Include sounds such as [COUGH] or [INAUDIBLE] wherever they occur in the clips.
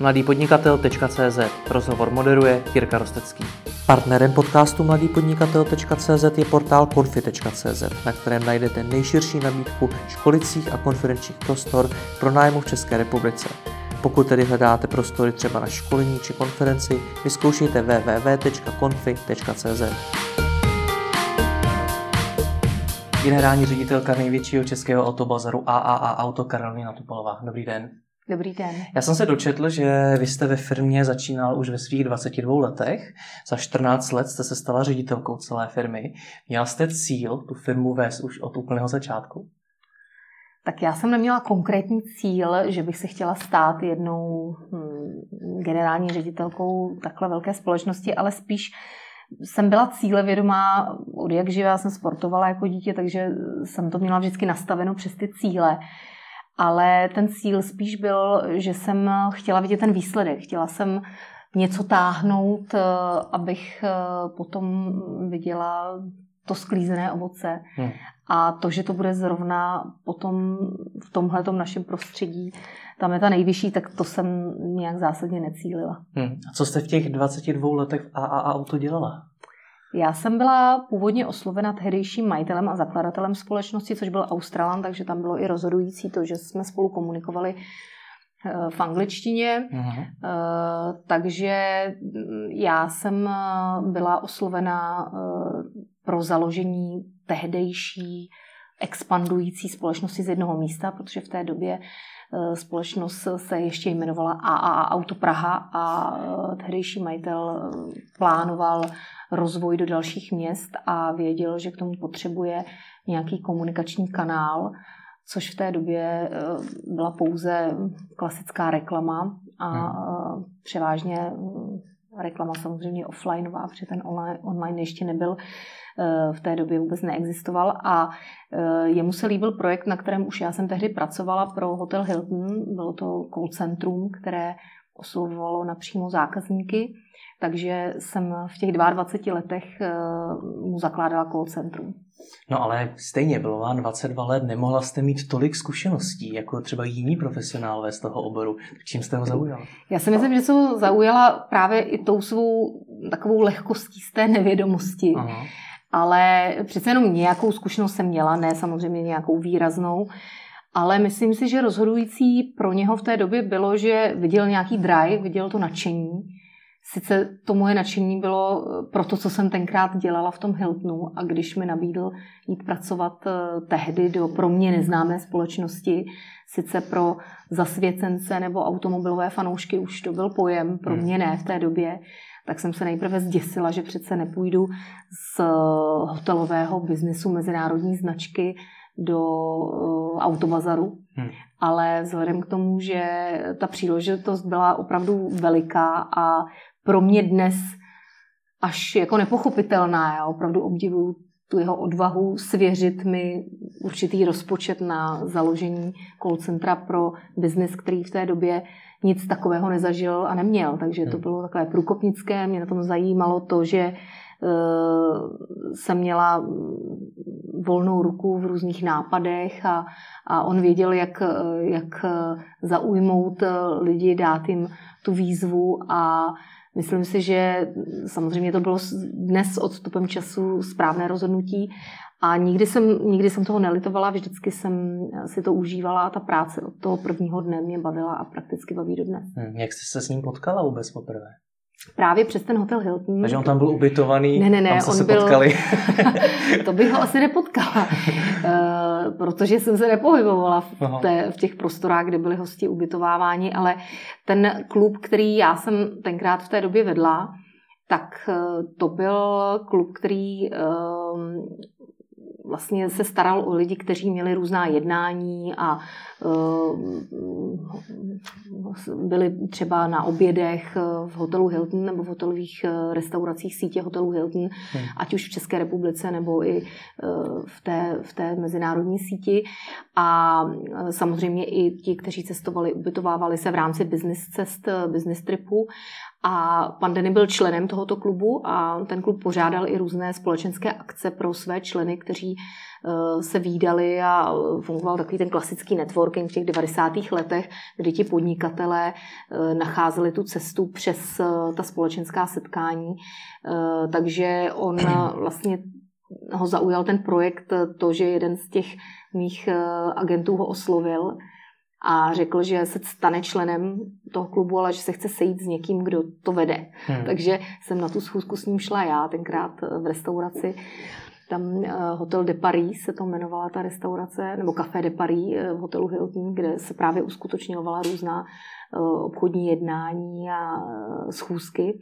mladýpodnikatel.cz Rozhovor moderuje Jirka Rostecký. Partnerem podcastu mladýpodnikatel.cz je portál konfi.cz, na kterém najdete nejširší nabídku školicích a konferenčních prostor pro nájmu v České republice. Pokud tedy hledáte prostory třeba na školení či konferenci, vyzkoušejte www.confi.cz. Generální ředitelka největšího českého autobazaru AAA Auto Karolina Tupolová. Dobrý den. Dobrý den. Já jsem se dočetl, že vy jste ve firmě začínal už ve svých 22 letech. Za 14 let jste se stala ředitelkou celé firmy. Měla jste cíl tu firmu vést už od úplného začátku? Tak já jsem neměla konkrétní cíl, že bych se chtěla stát jednou hm, generální ředitelkou takhle velké společnosti, ale spíš jsem byla cílevědomá od jak živá jsem sportovala jako dítě, takže jsem to měla vždycky nastaveno přes ty cíle ale ten cíl spíš byl, že jsem chtěla vidět ten výsledek. Chtěla jsem něco táhnout, eh, abych eh, potom viděla to sklízené ovoce. Hmm. A to, že to bude zrovna potom v tomhle našem prostředí, tam je ta nejvyšší, tak to jsem nějak zásadně necílila. Hmm. A co jste v těch 22 letech v AAA Auto dělala? Já jsem byla původně oslovena tehdejším majitelem a zakladatelem společnosti, což byl Australan, takže tam bylo i rozhodující to, že jsme spolu komunikovali eh, v angličtině. Uh-huh. Takže mm, já jsem eh, byla oslovena pro založení tehdejší expandující společnosti z jednoho místa, protože v té době společnost se ještě jmenovala AAA Auto Praha a tehdejší majitel plánoval rozvoj do dalších měst a věděl, že k tomu potřebuje nějaký komunikační kanál, což v té době eh, byla pouze klasická reklama a hmm. Eh, převážně reklama samozřejmě offlineová, protože ten online, ještě nebyl, eh, v té době vůbec neexistoval. A jemu se líbil projekt, na kterém už já jsem tehdy pracovala pro Hotel Hilton, bylo to call centrum, které oslovovalo napřímo zákazníky takže jsem v těch 22 letech eh, mu zakládala call centrum. No ale stejně bylo vám 22 let, nemohla jste mít tolik zkušeností, jako třeba jiní profesionálové z toho oboru. Čím jste ho zaujala? Já si myslím, že se ho zaujala právě i tou svou takovou lehkostí z té nevědomosti. Aha. Ale přece jenom nějakou zkušenost jsem měla, ne samozřejmě nějakou výraznou. Ale myslím si, že rozhodující pro něho v té době bylo, že viděl nějaký drive, viděl to nadšení Sice to moje nadšení bylo eh, pro to, co jsem tenkrát dělala v tom Hiltonu a když mi nabídl jít pracovat eh, tehdy do pro mě neznámé společnosti, sice pro zasvěcence nebo automobilové fanoušky už to byl pojem, pro hmm. mě ne v té době, tak jsem se nejprve zděsila, že přece nepůjdu z hotelového biznesu mezinárodní značky do eh, autobazaru. Hmm. Ale vzhledem k tomu, že ta příležitost byla opravdu veliká a pro mě dnes až jako nepochopitelná. Já opravdu obdivuju tu jeho odvahu svěřit mi určitý rozpočet na založení call centra pro biznis, který v té době nic takového nezažil a neměl. Takže to hmm. bylo takové průkopnické. Mě na tom zajímalo to, že uh, jsem měla volnou ruku v různých nápadech a, a on věděl, jak, jak zaujmout lidi, dát jim tu výzvu a Myslím si, že samozřejmě to bylo dnes s odstupem času správné rozhodnutí a nikdy jsem, nikdy jsem toho nelitovala, vždycky jsem si to užívala a ta práce od toho prvního dne mě bavila a prakticky baví do dnes. Hmm, jak jste se s ním potkala vůbec poprvé? Právě přes ten hotel Hilton. Takže on tam byl ubytovaný, ne, ne, ne, tam on se byl... potkali. [LAUGHS] to bych ho asi nepotkala, uh, [LAUGHS] protože jsem se nepohybovala v, té, v těch prostorách, kde byli hosti ubytováváni, ale ten klub, který já jsem tenkrát v té době vedla, tak eh, to byl klub, který uh, vlastně se staral o lidi, kteří měli různá jednání a byli třeba na obědech v hotelu Hilton nebo v hotelových uh, restauracích sítě hotelu Hilton, hmm. ať už v České republice nebo i v té, v té mezinárodní síti. A samozřejmě i ti, kteří cestovali, ubytovávali se v rámci business cest, business tripu. A pan Denny byl členem tohoto klubu a ten klub pořádal i různé společenské akce pro své členy, kteří eh, se výdali a fungoval takový ten klasický networking v těch 90. letech, kdy ti podnikatelé eh, nacházeli tu cestu přes ta společenská setkání. Takže on [CLEARS THROAT] vlastně ho zaujal ten projekt to, že jeden z těch mých agentů ho oslovil a řekl, že se stane členem toho klubu, ale že se chce sejít s někým, kdo to vede. Hmm. Takže jsem na tu schůzku s ním šla já, tenkrát v restauraci. Tam eh, Hotel de Paris se to jmenovala ta restaurace, nebo Café de Paris eh, v hotelu Hilton, kde se právě uskutečňovala různá eh, obchodní jednání a schůzky.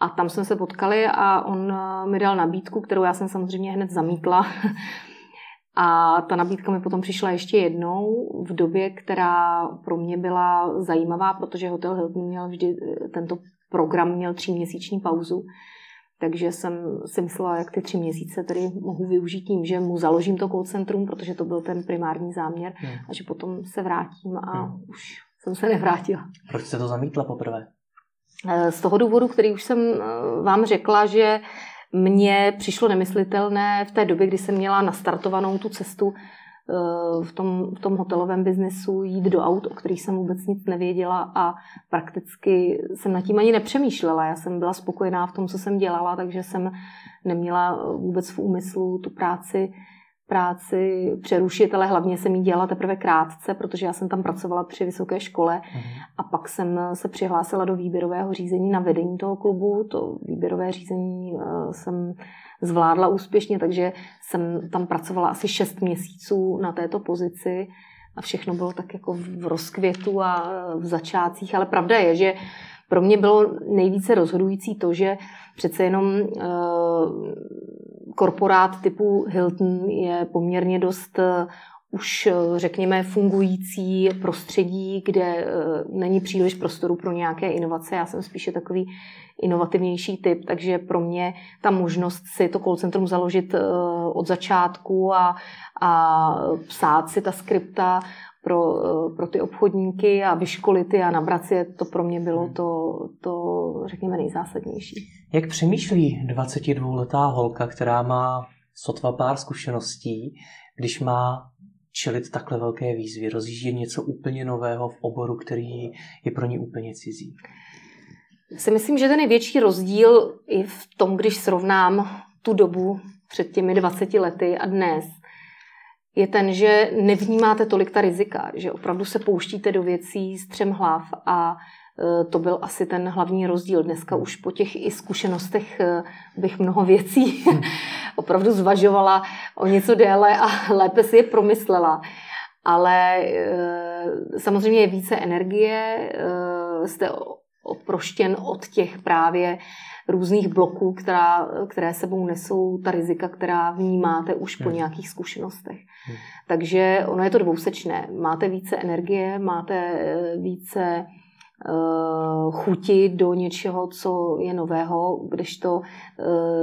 A tam jsme se potkali a on mi dal nabídku, kterou já jsem samozřejmě hned zamítla, [LAUGHS] A ta nabídka mi potom přišla ještě jednou v době, která pro mě byla zajímavá, protože Hotel Hilton měl vždy, tento program měl tříměsíční pauzu. Takže jsem si myslela, jak ty tři měsíce tedy mohu využít tím, že mu založím to call centrum, protože to byl ten primární záměr hmm. a že potom se vrátím a hmm. už jsem se nevrátila. Proč jste to zamítla poprvé? Z toho důvodu, který už jsem eh, vám řekla, že mně přišlo nemyslitelné v té době, kdy jsem měla nastartovanou tu cestu eh, v tom, v tom hotelovém biznesu jít do aut, o kterých jsem vůbec nic nevěděla a prakticky jsem nad tím ani nepřemýšlela. Já jsem byla spokojená v tom, co jsem dělala, takže jsem neměla vůbec v úmyslu tu práci práci přerušit, ale hlavně jsem ji dělala teprve krátce, protože já jsem tam pracovala při vysoké škole mm. a pak jsem se přihlásila do výběrového řízení na vedení toho klubu. To výběrové řízení eh, jsem zvládla úspěšně, takže jsem tam pracovala asi šest měsíců na této pozici a všechno bylo tak jako v rozkvětu a v začátcích, ale pravda je, že pro mě bylo nejvíce rozhodující to, že přece jenom eh, korporát typu Hilton je poměrně dost eh, už, eh, řekněme, fungující prostředí, kde není příliš prostoru pro nějaké inovace. Já jsem spíše takový inovativnější typ, takže pro mě ta možnost si to call centrum založit od začátku a, a psát si ta skripta pro, pro ty obchodníky a vyškolit je a nabrat si je, to pro mě bylo hmm. to, to, řekněme, nejzásadnější. Jak přemýšlí 22-letá holka, která má sotva pár zkušeností, když má čelit takhle velké výzvy, rozjíždět něco úplně nového v oboru, který je pro ní úplně cizí? Si myslím, že ten největší rozdíl i v tom, když srovnám tu dobu před těmi 20 lety a dnes, je ten, že nevnímáte tolik ta rizika, že opravdu se pouštíte do věcí z třem hlav a e, to byl asi ten hlavní rozdíl. Dneska už po těch i zkušenostech e, bych mnoho věcí [LAUGHS] opravdu zvažovala o něco déle a [LAUGHS] lépe si je promyslela. Ale e, samozřejmě je více energie, jste oproštěn od těch právě různých bloků, která, které sebou nesou ta rizika, která vnímáte už po hmm. nějakých zkušenostech. Hmm. Takže ono je to dvousečné. Máte více energie, máte eh, více uh, chuti do něčeho, co je nového, když to uh,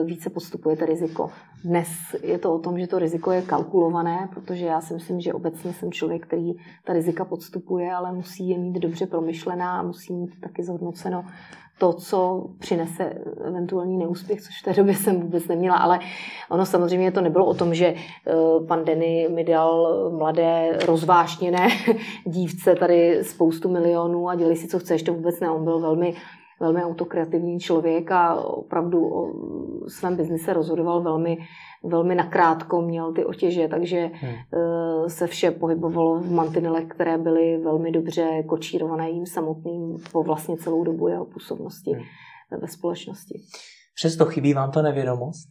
více podstupujete riziko. Dnes je to o tom, že to riziko je kalkulované, protože já si myslím, že obecně jsem člověk, který ta rizika podstupuje, ale musí je mít dobře promyšlená a musí mít taky zhodnoceno to, co přinese eventuální neúspěch, což v té době jsem vůbec neměla, ale ono samozřejmě to nebylo o tom, že eh, pan Denny mi dal mladé, rozvášněné [LAUGHS] dívce tady spoustu milionů a dělej si, co chceš, to vůbec ne. On byl velmi velmi autokreativní člověk a opravdu o svém biznise rozhodoval velmi, velmi nakrátko, měl ty otěže, takže hmm. Eh, se vše pohybovalo v mantinelech, které byly velmi dobře kočírované jím samotným po vlastně celou dobu jeho působnosti hmm. ve společnosti. Přesto chybí vám ta nevědomost?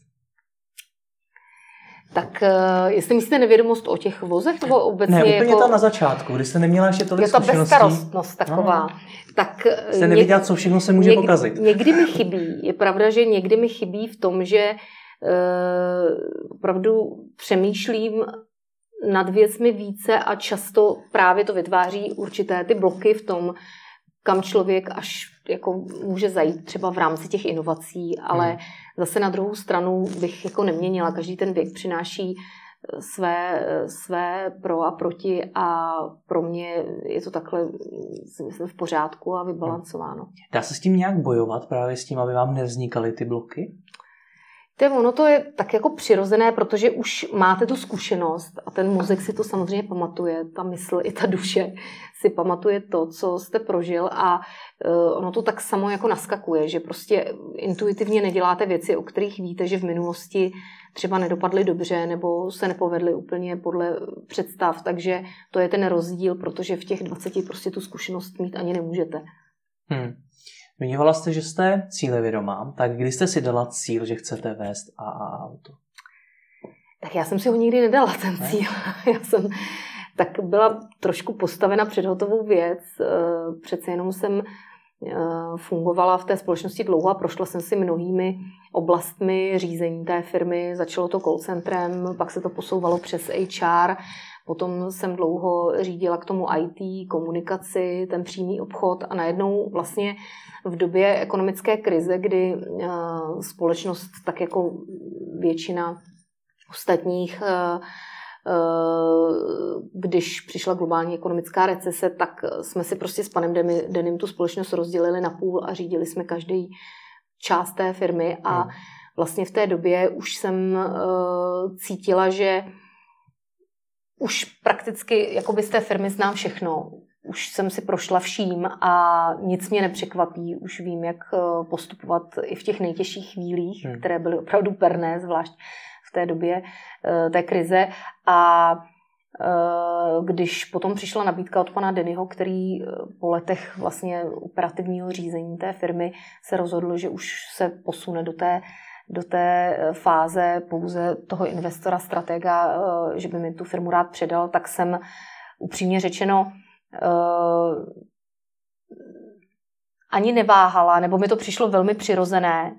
Tak uh, jestli myslíte nevědomost o těch vozech, nebo obecně Ne, úplně jako... ta na začátku, kdy jste neměla ještě tolik Je to bezstarostnost taková. No. Tak eh, jste nevěděla, co všechno se může někdy, pokazit. Někdy mi chybí. Je pravda, že někdy mi chybí v tom, že uh, opravdu přemýšlím nad věcmi více a často právě to vytváří určité ty bloky v tom, kam člověk až jako může zajít třeba v rámci těch inovací, ale hmm. zase na druhou stranu bych jako neměnila. Každý ten věk přináší eh, své, eh, své pro a proti a pro mě je to takhle, si myslím, v pořádku a vybalancováno. Dá se s tím nějak bojovat právě s tím, aby vám nevznikaly ty bloky? To je, ono to je tak jako přirozené, protože už máte tu zkušenost a ten mozek si to samozřejmě pamatuje, ta mysl i ta duše si pamatuje to, co jste prožil a uh, ono to tak samo jako naskakuje, že prostě intuitivně neděláte věci, o kterých víte, že v minulosti třeba nedopadly dobře nebo se nepovedly úplně podle představ, takže to je ten rozdíl, protože v těch 20 prostě tu zkušenost mít ani nemůžete. Hmm. Zmiňovala jste, že jste cílevědomá, tak kdy jste si dala cíl, že chcete vést AA auto? Tak já jsem si ho nikdy nedala, ten ne? cíl. [LAUGHS] Já jsem tak byla trošku postavena před hotovou věc. Eh, přece jenom jsem eh, fungovala v té společnosti dlouho a prošla jsem si mnohými oblastmi řízení té firmy. Začalo to call centrem, pak se to posouvalo přes HR, Potom jsem dlouho řídila k tomu IT, komunikaci, ten přímý obchod a najednou vlastně v době ekonomické krize, kdy eh, společnost, tak jako většina ostatních, eh, eh, když přišla globální ekonomická recese, tak jsme si prostě s panem Denim tu společnost rozdělili na půl a řídili jsme každý část té firmy a hmm. vlastně v té době už jsem cítila, že už prakticky jako z té firmy znám všechno. Už jsem si prošla vším a nic mě nepřekvapí. Už vím, jak eh, postupovat i v těch nejtěžších chvílích, hmm. které byly opravdu perné, zvlášť v té době eh, té krize. A eh, když potom přišla nabídka od pana Dennyho, který po letech vlastně operativního řízení té firmy se rozhodl, že už se posune do té do té eh, fáze pouze toho investora, stratega, eh, že by mi tu firmu rád předal, tak jsem upřímně řečeno eh, ani neváhala, nebo mi to přišlo velmi přirozené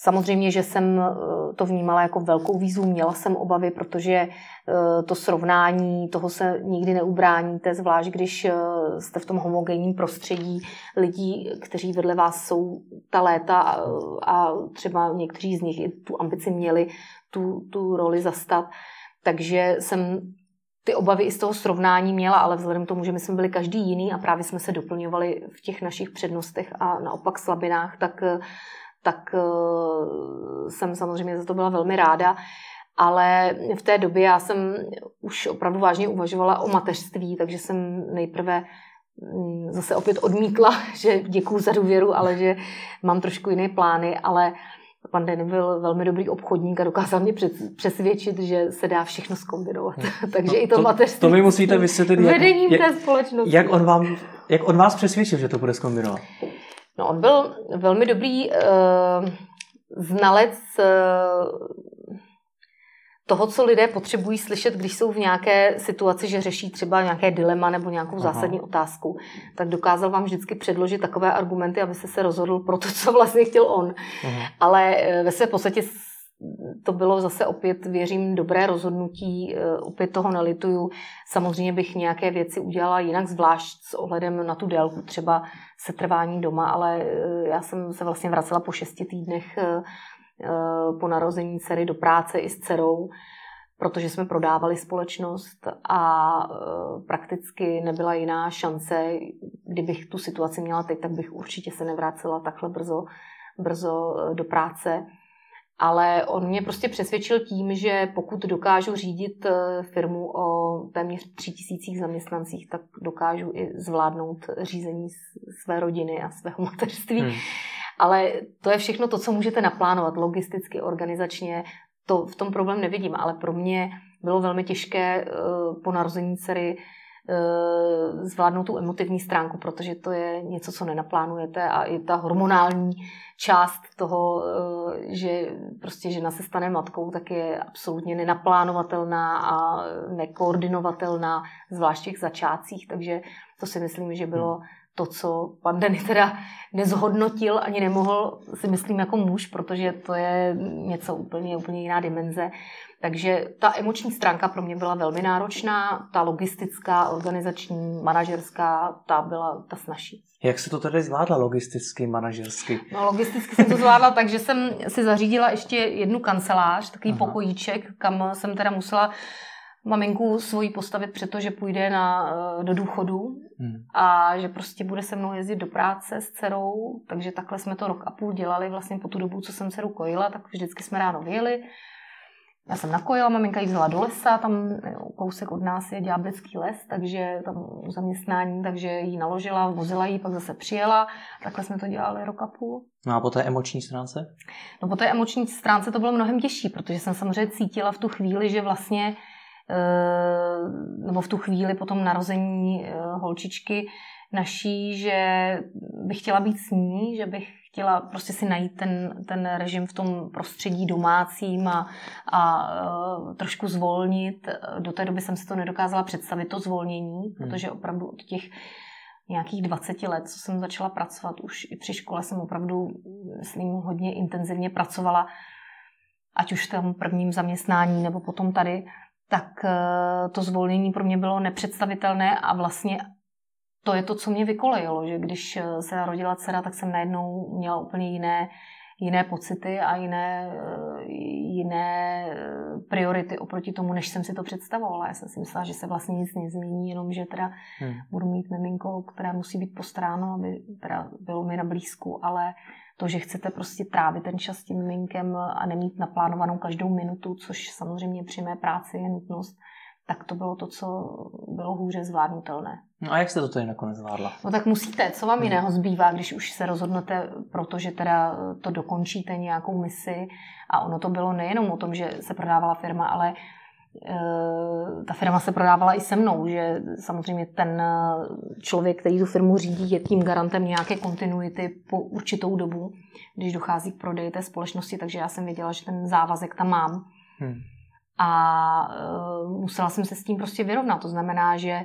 Samozřejmě, že jsem eh, to vnímala jako velkou výzvu, měla jsem obavy, protože eh, to srovnání, toho se nikdy neubráníte, zvlášť když eh, jste v tom homogenním prostředí lidí, kteří vedle vás jsou ta léta a třeba někteří z nich i tu ambici měli tu, tu roli zastat. Takže jsem ty obavy i z toho srovnání měla, ale vzhledem k tomu, že my jsme byli každý jiný a právě jsme se doplňovali v těch našich přednostech a naopak slabinách, tak tak eh, jsem samozřejmě za to byla velmi ráda. Ale v té době já jsem už opravdu vážně uvažovala o mateřství, takže jsem nejprve mm, zase opět odmítla, [LAUGHS] že děkuju za důvěru, ale že mám trošku jiné plány, ale pan Denny byl velmi dobrý obchodník a dokázal mě přesvědčit, že se dá všechno zkombinovat. Hmm. [LAUGHS] Takže no, i to, to mateřství. To mi musíte vysvětlit, jak, vedením jak, té společnosti. Jak on, vám, jak on vás přesvědčil, že to bude zkombinovat? No, on byl velmi dobrý uh, znalec uh, toho, co lidé potřebují slyšet, když jsou v nějaké situaci, že řeší třeba nějaké dilema nebo nějakou Aha. zásadní otázku, tak dokázal vám vždycky předložit takové argumenty, aby se se rozhodl pro to, co vlastně chtěl on. Aha. Ale eh, ve své podstatě to bylo zase opět, věřím, dobré rozhodnutí, opět toho nelituju. Samozřejmě bych nějaké věci udělala jinak, zvlášť s ohledem na tu délku, třeba setrvání doma, ale eh, já jsem se vlastně vracela po šesti týdnech eh, po narození dcery do práce i s dcerou, protože jsme prodávali společnost a prakticky nebyla jiná šance. Kdybych tu situaci měla teď, tak bych určitě se nevracela takhle brzo, brzo do práce ale on mě prostě přesvědčil tím, že pokud dokážu řídit eh, firmu o téměř tři tisících zaměstnancích, tak dokážu i zvládnout řízení své rodiny a svého [LAUGHS] mateřství. Hmm. Ale to je všechno to, co můžete naplánovat logisticky, organizačně. To v tom problém nevidím, ale pro mě bylo velmi těžké eh, po narození dcery zvládnout tu emotivní stránku, protože to je něco, co nenaplánujete a i ta hormonální část toho, eh, že prostě žena se stane matkou, tak je absolutně nenaplánovatelná a nekoordinovatelná, zvlášť v těch začátcích, takže to si myslím, že bylo hmm. To, co pan Denny teda nezhodnotil, ani nemohl, si myslím, jako muž, protože to je něco úplně, úplně jiná dimenze. Takže ta emoční stránka pro mě byla velmi náročná, ta logistická, organizační, manažerská, ta byla ta snažší. Jak se to tedy zvládla logisticky, manažersky? No logisticky jsem to zvládla tak, že jsem si zařídila ještě jednu kancelář, takový Aha. pokojíček, kam jsem teda musela maminku svoji postavit před to, že půjde na, eh, do důchodu hmm. a že prostě bude se mnou jezdit do práce s dcerou, takže takhle jsme to rok a půl dělali vlastně po tu dobu, co jsem dceru kojila, tak vždycky jsme ráno vyjeli, já jsem nakojila, maminka jí vzala do lesa, tam kousek od nás je Ďáblický les, takže tam zaměstnání, takže jí naložila, vozila jí, pak zase přijela. Takhle jsme to dělali rok a půl. No a po té emoční stránce? No po té emoční stránce to bylo mnohem těžší, protože jsem samozřejmě cítila v tu chvíli, že vlastně eh, nebo v tu chvíli po tom narození eh, holčičky naší, že bych chtěla být s ní, že bych chtěla prostě si najít ten, ten režim v tom prostředí domácím a, a uh, trošku zvolnit. Do té doby jsem si to nedokázala představit, to zvolnění, hmm. protože opravdu od těch nějakých 20 let, co jsem začala pracovat, už i při škole jsem opravdu, myslím, hodně intenzivně pracovala, ať už v tom prvním zaměstnání nebo potom tady, tak uh, to zvolnění pro mě bylo nepředstavitelné a vlastně to je to, co mě vykolejilo, že když eh, se narodila dcera, tak jsem najednou měla úplně jiné, jiné pocity a jiné, eh, jiné eh, priority oproti tomu, než jsem si to představovala. Já jsem si myslela, že se vlastně nic nezmění, jenom že teda hmm. budu mít miminko, které musí být postaráno, aby teda bylo mi na blízku, ale to, že chcete prostě trávit ten čas s tím miminkem a nemít naplánovanou každou minutu, což samozřejmě při mé práci je nutnost, tak to bylo to, co bylo hůře zvládnutelné. No a jak jste to tady nakonec zvládla? No tak musíte, co vám hmm. jiného zbývá, když už se rozhodnete, protože teda to dokončíte nějakou misi a ono to bylo nejenom o tom, že se prodávala firma, ale e, ta firma se prodávala i se mnou, že samozřejmě ten člověk, který tu firmu řídí, je tím garantem nějaké kontinuity po určitou dobu, když dochází k prodeji té společnosti, takže já jsem věděla, že ten závazek tam mám. Hmm a uh, musela jsem se s tím prostě vyrovnat. To znamená, že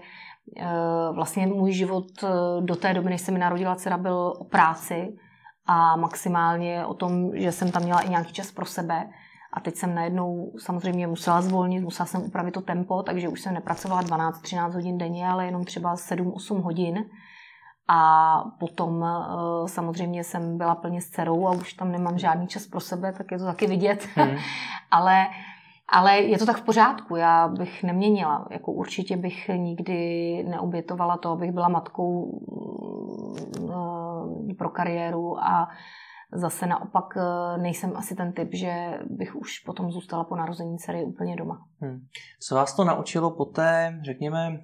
uh, vlastně můj život uh, do té doby, než se mi narodila dcera, byl o práci a maximálně o tom, že jsem tam měla i nějaký čas pro sebe. A teď jsem najednou samozřejmě musela zvolnit, musela jsem upravit to tempo, takže už jsem nepracovala 12-13 hodin denně, ale jenom třeba 7-8 hodin. A potom samozřejmě jsem byla plně s dcerou a už tam nemám žádný čas pro sebe, tak je to taky vidět. Hmm. [LAUGHS] ale ale je to tak v pořádku, já bych neměnila. Jako určitě bych nikdy neobětovala to, abych byla matkou mm, pro kariéru a zase naopak eh, nejsem asi ten typ, že bych už potom zůstala po narození dcery úplně doma. Hmm. Co vás to naučilo po té, řekněme,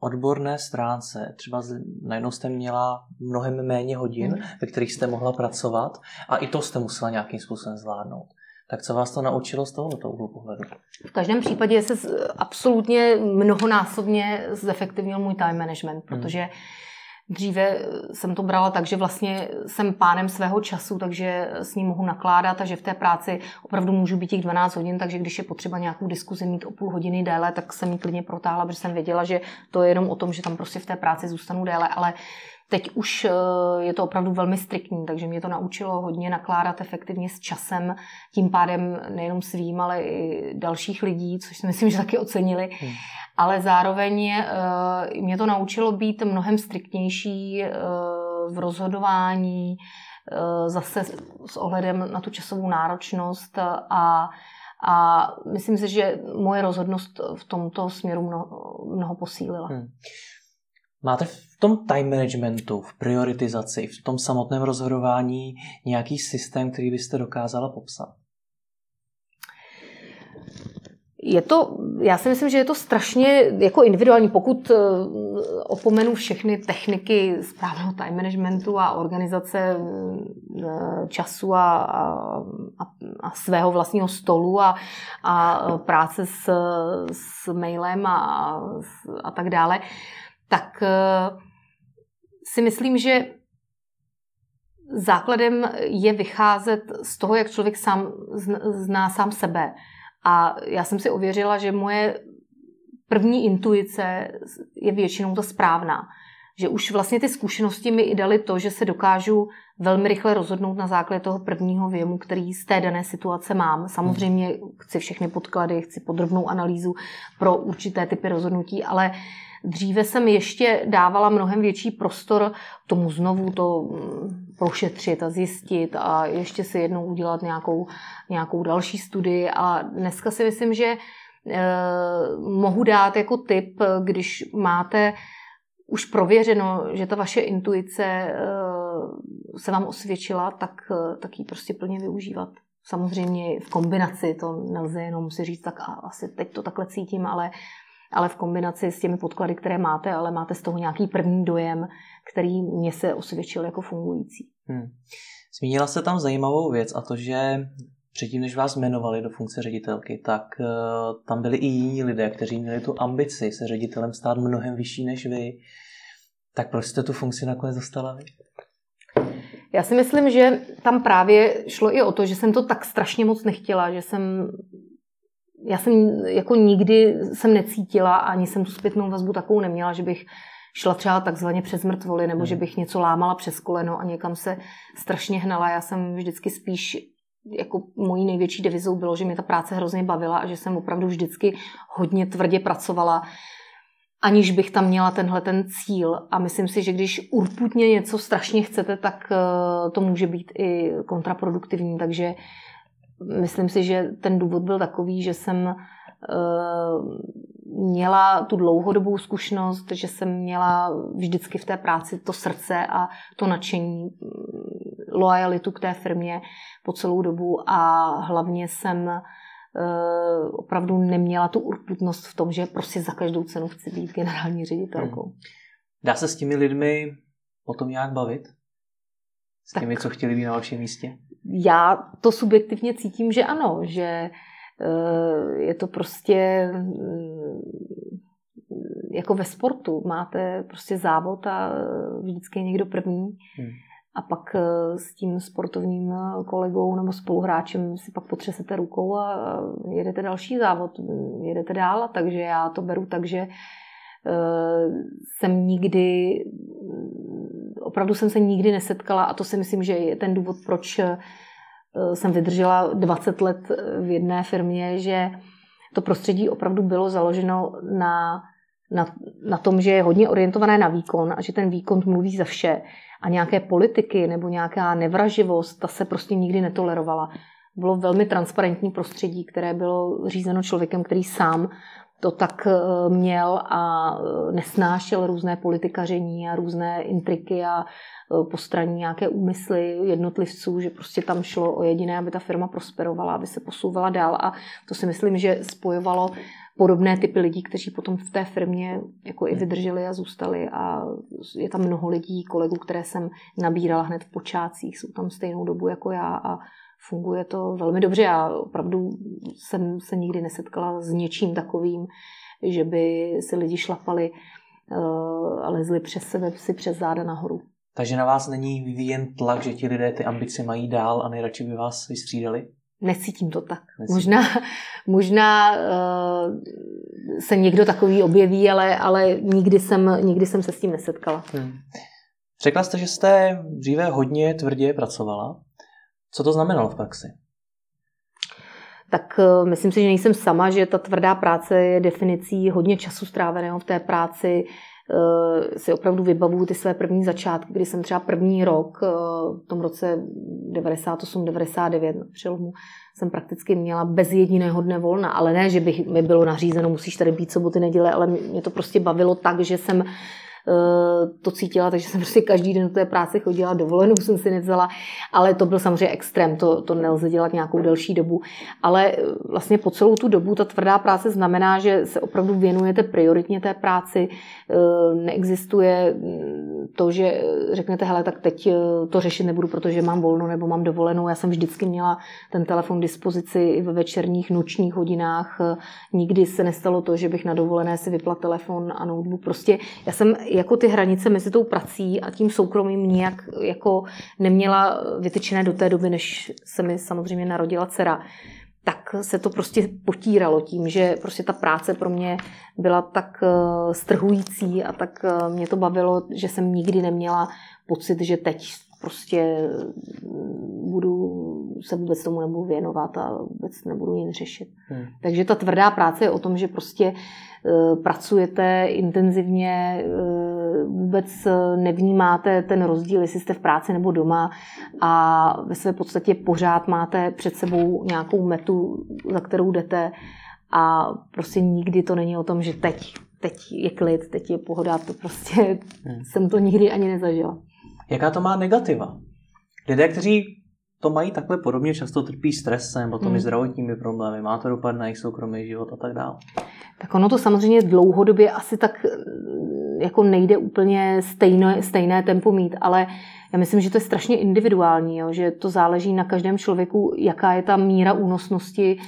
odborné stránce? Třeba najednou jste měla mnohem méně hodin, hmm. ve kterých jste mohla pracovat a i to jste musela nějakým způsobem zvládnout. Tak co vás to naučilo z tohoto úhlu pohledu? V každém případě se absolutně mnohonásobně zefektivnil můj time management, hmm. protože Dříve jsem to brala tak, že vlastně jsem pánem svého času, takže s ním mohu nakládat a že v té práci opravdu můžu být těch 12 hodin, takže když je potřeba nějakou diskuzi mít o půl hodiny déle, tak jsem ji klidně protáhla, protože jsem věděla, že to je jenom o tom, že tam prostě v té práci zůstanu déle, ale Teď už eh, je to opravdu velmi striktní, takže mě to naučilo hodně nakládat efektivně s časem, tím pádem nejenom svým, ale i dalších lidí, což si myslím, že taky ocenili. Hmm. Ale zároveň eh, mě to naučilo být mnohem striktnější eh, v rozhodování, zase s ohledem na tu časovou náročnost a a myslím si, že moje rozhodnost v tomto směru mnoho, mnoho posílila. Hmm. Máte v tom time managementu, v prioritizaci, v tom samotném rozhodování nějaký systém, který byste dokázala popsat? Je to, já si myslím, že je to strašně jako individuální, pokud eh, opomenu všechny techniky správného time managementu a organizace eh, času a, a, a svého vlastního stolu a, a práce s, s mailem a, a tak dále, tak eh, si myslím, že základem je vycházet z toho, jak člověk sám zná sám sebe. A já jsem si ověřila, že moje první intuice je většinou ta správná. Že už vlastně ty zkušenosti mi i dali to, že se dokážu velmi rychle rozhodnout na základě toho prvního věmu, který z té dané situace mám. Samozřejmě chci všechny podklady, chci podrobnou analýzu pro určité typy rozhodnutí, ale Dříve jsem ještě dávala mnohem větší prostor tomu znovu to mm, prošetřit a zjistit a ještě si jednou udělat nějakou, nějakou další studii. A dneska si myslím, že mohu dát jako tip, když máte už prověřeno, že ta vaše intuice se vám osvědčila, tak, tak ji prostě plně využívat. Samozřejmě v kombinaci, to nelze jenom si říct, tak asi teď to takhle cítím, ale, ale v kombinaci s těmi podklady, které máte, ale máte z toho nějaký první dojem, který mě se osvědčil jako fungující. Hmm. Zmínila se tam zajímavou věc a to, že předtím, než vás jmenovali do funkce ředitelky, tak uh, tam byli i jiní lidé, kteří měli tu ambici se ředitelem stát mnohem vyšší než vy. Tak proč jste tu funkci nakonec dostala vy? Já si myslím, že tam právě šlo i o to, že jsem to tak strašně moc nechtěla, že jsem já jsem jako nikdy jsem necítila, ani jsem tu zpětnou vazbu takovou neměla, že bych šla třeba takzvaně přes mrtvoly, nebo že hmm. bych něco lámala přes koleno a někam se strašně hnala. Já jsem vždycky spíš jako mojí největší devizou bylo, že mě ta práce hrozně bavila a že jsem opravdu vždycky hodně tvrdě pracovala aniž bych tam měla tenhle ten cíl. A myslím si, že když urputně něco strašně chcete, tak eh, to může být i kontraproduktivní. Takže myslím si, že ten důvod byl takový, že jsem eh, měla tu dlouhodobou zkušenost, že jsem měla vždycky v té práci to srdce a to nadšení, mm, lojalitu k té firmě po celou dobu a hlavně jsem Eh, opravdu neměla tu urputnost v tom, že prostě za každou cenu chci být generální ředitelkou. Hmm. Dá se s těmi lidmi o tom nějak bavit? S těmi, tak, co chtěli být na vašem místě? Já to subjektivně cítím, že ano, že eh, je to prostě mm, jako ve sportu. Máte prostě závod a vždycky je někdo první. Hmm a pak eh, s tím sportovním eh, kolegou nebo spoluhráčem si pak potřesete rukou a jedete další závod, jedete dál, takže já to beru tak, že eh, jsem nikdy, opravdu jsem se nikdy nesetkala a to si myslím, že je ten důvod, proč jsem vydržela 20 let v jedné firmě, že to prostředí opravdu bylo založeno na, na, na tom, že je hodně orientované na výkon a že ten výkon mluví za vše a nějaké politiky nebo nějaká nevraživost, ta se prostě nikdy netolerovala. Bylo velmi transparentní prostředí, které bylo řízeno člověkem, který sám to tak eh, měl a eh, nesnášel různé politikaření a různé intriky a eh, postraní nějaké úmysly jednotlivců, že prostě tam šlo o jediné, aby ta firma prosperovala, aby se posouvala dál. A to si myslím, že spojovalo podobné typy lidí, kteří potom v té firmě jako i hmm. vydrželi a zůstali. A je tam mnoho lidí, kolegů, které jsem nabírala hned v počátcích, jsou tam stejnou dobu jako já a funguje to velmi dobře. Já opravdu jsem se nikdy nesetkala s něčím takovým, že by si lidi šlapali eh, a lezli přes sebe si přes záda nahoru. Takže na vás není vyvíjen tlak, že ti lidé ty ambice mají dál a nejradši by vás vystřídali? Necítím to tak. Necítím. Možná, možná uh, se někdo takový objeví, ale, ale nikdy, jsem, nikdy jsem se s tím nesetkala. Hmm. Řekla jste, že jste dříve hodně tvrdě pracovala. Co to znamenalo v praxi? Tak uh, myslím si, že nejsem sama, že ta tvrdá práce je definicí hodně času stráveného v té práci, Eh, si opravdu vybavuju ty své první začátky, kdy jsem třeba první rok, eh, v tom roce 98-99 na přelomu, jsem prakticky měla bez jediného dne volna, ale ne, že bych mi bylo nařízeno, musíš tady být soboty, neděle, ale mě to prostě bavilo tak, že jsem Eh, to cítila, takže jsem prostě každý den do té práce chodila, dovolenou jsem si nevzala, ale to byl samozřejmě extrém, to, to nelze dělat nějakou delší dobu. Ale eh, vlastně po celou tu dobu ta tvrdá práce znamená, že se opravdu věnujete prioritně té práci, eh, neexistuje mm, to, že řeknete, hele, tak teď to řešit nebudu, protože mám volno nebo mám dovolenou. Já jsem vždycky měla ten telefon k dispozici ve večerních, nočních hodinách. Nikdy se nestalo to, že bych na dovolené si vypla telefon a notebook. Prostě já jsem jako ty hranice mezi tou prací a tím soukromým nijak jako neměla vytyčené do té doby, než se mi samozřejmě narodila dcera tak se to prostě potíralo tím, že prostě ta práce pro mě byla tak eh, strhující a tak eh, mě to bavilo, že jsem nikdy neměla pocit, že teď prostě mm, budu se vůbec tomu nebudu věnovat a vůbec nebudu nic řešit. Hmm. Takže ta tvrdá práce je o tom, že prostě uh, pracujete intenzivně, uh, vůbec nevnímáte ten rozdíl, jestli jste v práci nebo doma a ve své podstatě pořád máte před sebou nějakou metu, za kterou jdete a prostě nikdy to není o tom, že teď, teď je klid, teď je pohoda, to prostě hmm. jsem to nikdy ani nezažila. Jaká to má negativa? Lidé, kteří to mají takhle podobně, často trpí stresem, potom hmm. i zdravotními problémy, má to dopad na jejich soukromý život a tak dále. Tak ono to samozřejmě dlouhodobě asi tak jako nejde úplně stejné, stejné tempo mít, ale já myslím, že to je strašně individuální, jo, že to záleží na každém člověku, jaká je ta míra únosnosti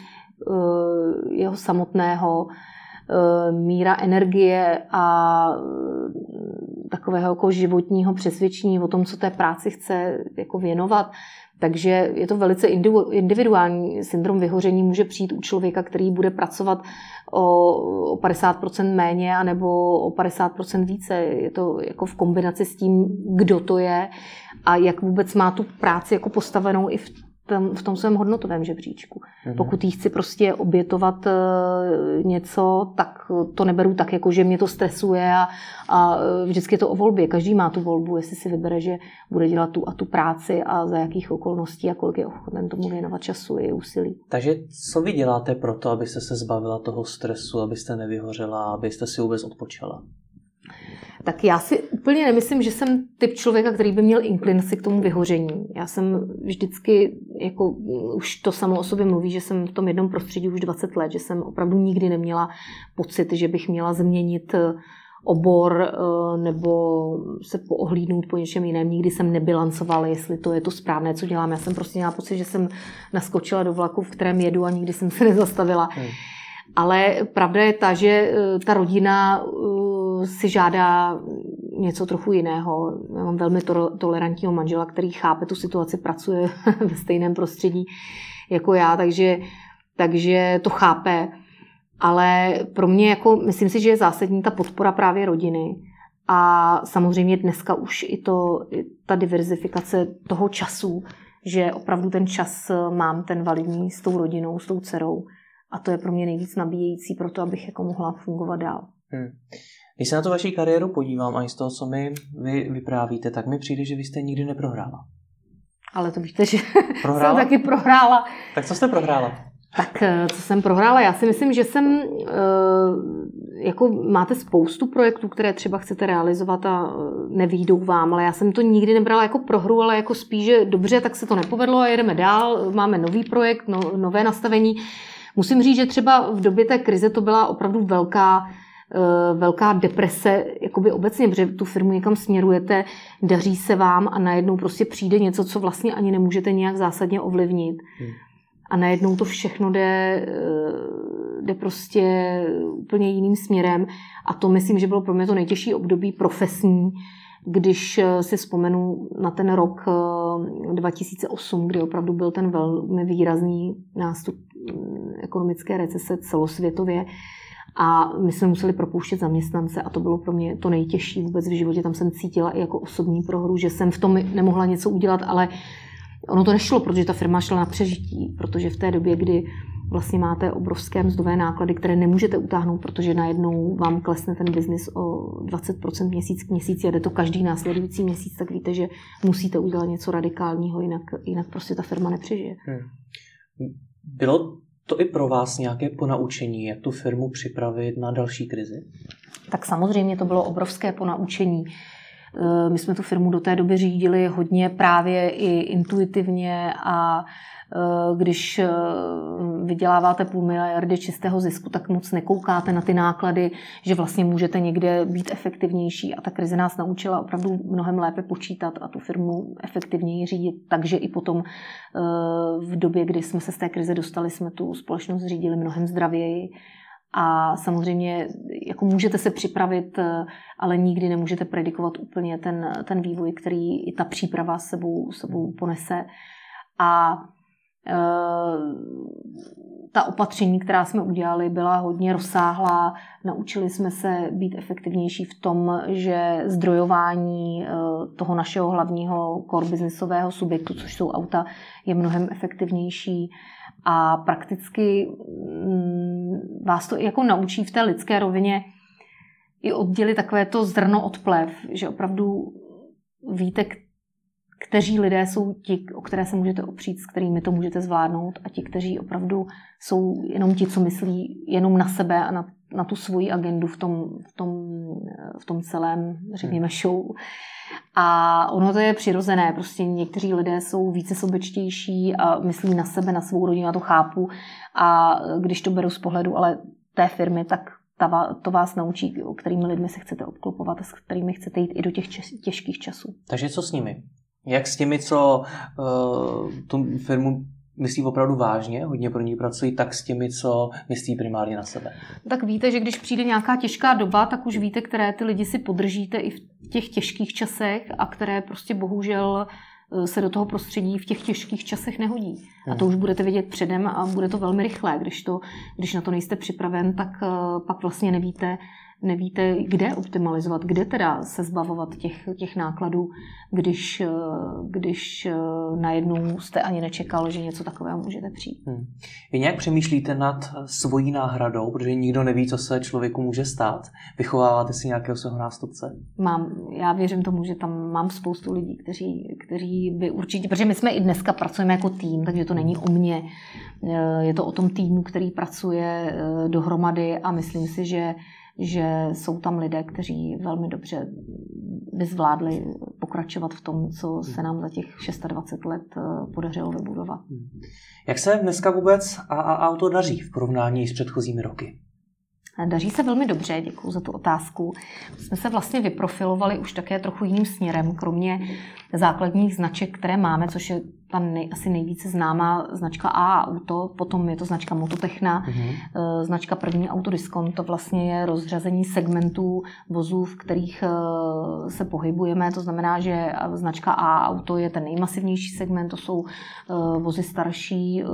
uh, jeho samotného, uh, míra energie a takového jako životního přesvědčení o tom, co té práci chce jako věnovat. Takže je to velice individuální. Syndrom vyhoření může přijít u člověka, který bude pracovat o 50% méně anebo o 50% více. Je to jako v kombinaci s tím, kdo to je a jak vůbec má tu práci jako postavenou i v tom, v tom svém hodnotovém žebříčku. Mm-hmm. Pokud jí chci prostě obětovat uh, něco, tak to neberu tak, jako že mě to stresuje a, a e, vždycky je to o volbě. Každý má tu volbu, jestli si vybere, že bude dělat tu a tu práci a za jakých okolností a kolik je ochoten tomu věnovat času i úsilí. Takže co vy děláte pro to, abyste se zbavila toho stresu, abyste nevyhořela, abyste si vůbec odpočala? Tak já si úplně nemyslím, že jsem typ člověka, který by měl inklinaci k tomu vyhoření. Já jsem vždycky, jako už to samo o sobě mluví, že jsem v tom jednom prostředí už 20 let, že jsem opravdu nikdy neměla pocit, že bych měla změnit eh, obor eh, nebo se poohlídnout po něčem jiném. Nikdy jsem nebilancovala, jestli to je to správné, co dělám. Já jsem prostě měla pocit, že jsem naskočila do vlaku, v kterém jedu a nikdy jsem se [LAUGHS] nezastavila. Hmm. Ale pravda je ta, že eh, ta rodina si žádá něco trochu jiného. Já mám velmi to- tolerantního manžela, který chápe tu situaci, pracuje [LAUGHS] ve stejném prostředí jako já, takže, takže to chápe. Ale pro mě, jako, myslím si, že je zásadní ta podpora právě rodiny. A samozřejmě dneska už i, to, ta diverzifikace toho času, že opravdu ten čas mám ten validní s tou rodinou, s tou dcerou. A to je pro mě nejvíc nabíjející pro to, abych jako mohla fungovat dál. Hmm. Když se na tu vaši kariéru podívám a i z toho, co mi vy vyprávíte, tak mi přijde, že vy jste nikdy neprohrála. Ale to víte, že [LAUGHS] prohrála? jsem taky prohrála. Tak co jste prohrála? Tak eh, co jsem prohrála? Já si myslím, že jsem, eh, jako máte spoustu projektů, které třeba chcete realizovat a eh, nevídou vám, ale já jsem to nikdy nebrala jako prohru, ale jako spíš, že dobře, tak se to nepovedlo a jedeme dál, máme nový projekt, no, nové nastavení. Musím říct, že třeba v době té krize to byla opravdu velká velká deprese, jakoby obecně, protože tu firmu někam směrujete, daří se vám a najednou prostě přijde něco, co vlastně ani nemůžete nějak zásadně ovlivnit. Hmm. A najednou to všechno jde, eh, jde prostě úplně jiným směrem. A to myslím, že bylo pro mě to nejtěžší období profesní, když eh, si vzpomenu na ten rok 2008, kdy opravdu byl ten velmi výrazný nástup mm, ekonomické recese celosvětově, a my jsme museli propouštět zaměstnance a to bylo pro mě to nejtěžší vůbec v životě. Tam jsem cítila i jako osobní prohru, že jsem v tom nemohla něco udělat, ale ono to nešlo, protože ta firma šla na přežití, protože v té době, kdy vlastně máte obrovské mzdové náklady, které nemůžete utáhnout, protože najednou vám klesne ten biznis o 20% měsíc k měsíci a jde to každý následující měsíc, tak víte, že musíte udělat něco radikálního, jinak, jinak prostě ta firma nepřežije. Hmm. Bylo to i pro vás nějaké ponaučení, jak tu firmu připravit na další krizi? Tak samozřejmě to bylo obrovské ponaučení. Eh, my jsme tu firmu do té doby řídili hodně právě i intuitivně a když eh, vyděláváte půl miliardy čistého zisku, tak moc nekoukáte na ty náklady, že vlastně můžete někde být efektivnější a ta krize nás naučila opravdu mnohem lépe počítat a tu firmu efektivněji řídit. Takže i potom eh, v době, kdy jsme se z té krize dostali, jsme tu společnost řídili mnohem zdravěji. A samozřejmě jako můžete se připravit, ale nikdy nemůžete predikovat úplně ten, ten vývoj, který i ta příprava sebou, sebou ponese. A Eh, ta opatření, která jsme udělali, byla hodně rozsáhlá. Naučili jsme se být efektivnější v tom, že zdrojování eh, toho našeho hlavního core businessového subjektu, což jsou auta, je mnohem efektivnější a prakticky mm, vás to jako naučí v té lidské rovině i oddělit takové to zrno od plev, že opravdu víte, kteří lidé jsou ti, o které se můžete opřít, s kterými to můžete zvládnout a ti, kteří opravdu jsou jenom ti, co myslí jenom na sebe a na, na tu svoji agendu v tom, v tom, v tom celém, řekněme, show. A ono to je přirozené, prostě někteří lidé jsou více sobečtější a myslí na sebe, na svou rodinu, já to chápu. A když to beru z pohledu ale té firmy, tak ta, to vás naučí, o kterými lidmi se chcete obklopovat a s kterými chcete jít i do těch těžkých časů. Takže co s nimi? Jak s těmi, co uh, tu firmu myslí opravdu vážně, hodně pro ní pracují, tak s těmi, co myslí primárně na sebe. Tak víte, že když přijde nějaká těžká doba, tak už víte, které ty lidi si podržíte i v těch těžkých časech a které prostě bohužel eh, se do toho prostředí v těch těžkých časech nehodí. A to už budete vědět předem a bude to velmi rychlé. Když, to, když na to nejste připraven, tak eh, pak vlastně nevíte, nevíte, kde optimalizovat, kde teda se zbavovat těch, těch nákladů, když, eh, když eh, najednou jste ani nečekal, že něco takového můžete přijít. Hmm. Vy nějak přemýšlíte nad svojí náhradou, protože nikdo neví, co se člověku může stát. Vychováváte si nějakého svého nástupce? Mám. Já věřím tomu, že tam mám spoustu lidí, kteří, kteří by určitě, protože my jsme i dneska pracujeme jako tým, takže to není o mně. Eh, je to o tom týmu, který pracuje dohromady a myslím si, že že jsou tam lidé, kteří velmi dobře by zvládli pokračovat v tom, co se nám za těch 26 let eh, podařilo vybudovat. Jak se dneska vůbec AA Auto daří v porovnání s předchozími roky? Daří se velmi dobře, děkuji za tu otázku. Jsme se vlastně vyprofilovali už také trochu jiným směrem, kromě základních značek, které máme, což je ta nej, asi nejvíce známá značka A Auto, potom je to značka Mototechna, mm-hmm. značka první Autodiskont, to vlastně je rozřazení segmentů vozů, v kterých eh, se pohybujeme, to znamená, že značka A Auto je ten nejmasivnější segment, to jsou eh, vozy starší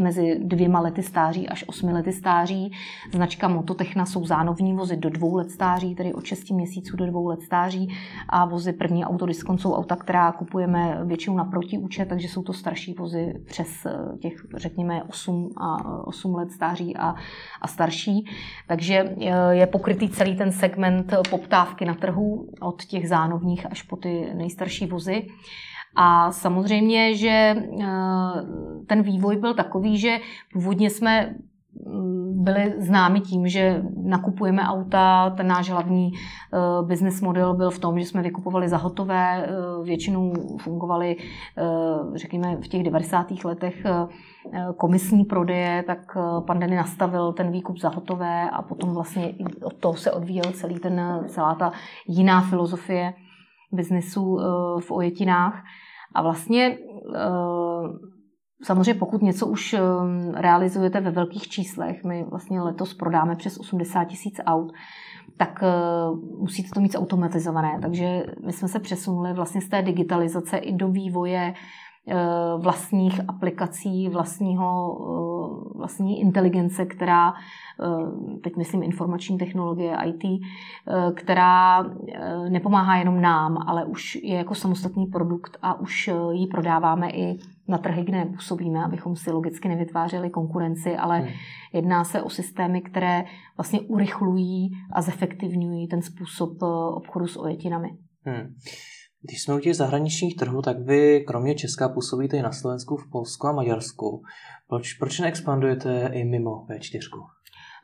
mezi dvěma lety stáří až osmi lety stáří. Značka Mototechna jsou zánovní vozy do dvou let stáří, tedy od 6 měsíců do dvou let stáří a vozy první Autodiskont jsou auta, která kupujeme většinou na protiúčet, takže jsou to starší vozy přes eh, těch, řekněme, 8, a 8 let stáří a, a starší. Takže eh, je pokrytý celý ten segment poptávky na trhu od těch zánovních až po ty nejstarší vozy. A samozřejmě, že eh, ten vývoj byl takový, že původně jsme byli známi tím, že nakupujeme auta. Ten náš hlavní uh, business model byl v tom, že jsme vykupovali za hotové, uh, většinou fungovaly, uh, řekněme, v těch 90. letech komisní prodeje, tak pan Denny nastavil ten výkup za hotové a potom vlastně od toho se odvíjel celý ten, celá ta jiná filozofie biznesu v ojetinách. A vlastně Samozřejmě pokud něco už ehm, realizujete ve velkých číslech, my vlastně letos prodáme přes 80 tisíc aut, tak eh, musíte to mít automatizované. Takže my jsme se přesunuli vlastně z té digitalizace i do vývoje vlastních aplikací, vlastního, eh, vlastní inteligence, která, teď myslím informační technologie, IT, která nepomáhá jenom nám, ale už je jako samostatný produkt a už ji prodáváme i na trhy, kde nepůsobíme, abychom si logicky nevytvářeli konkurenci, ale hmm. jedná se o systémy, které vlastně urychlují a zefektivňují ten způsob eh, obchodu s ojetinami. Hmm. Když jsme u těch zahraničních trhů, tak vy kromě Česka působíte i na Slovensku, v Polsku a Maďarsku. Proč, proč neexpandujete i mimo V4?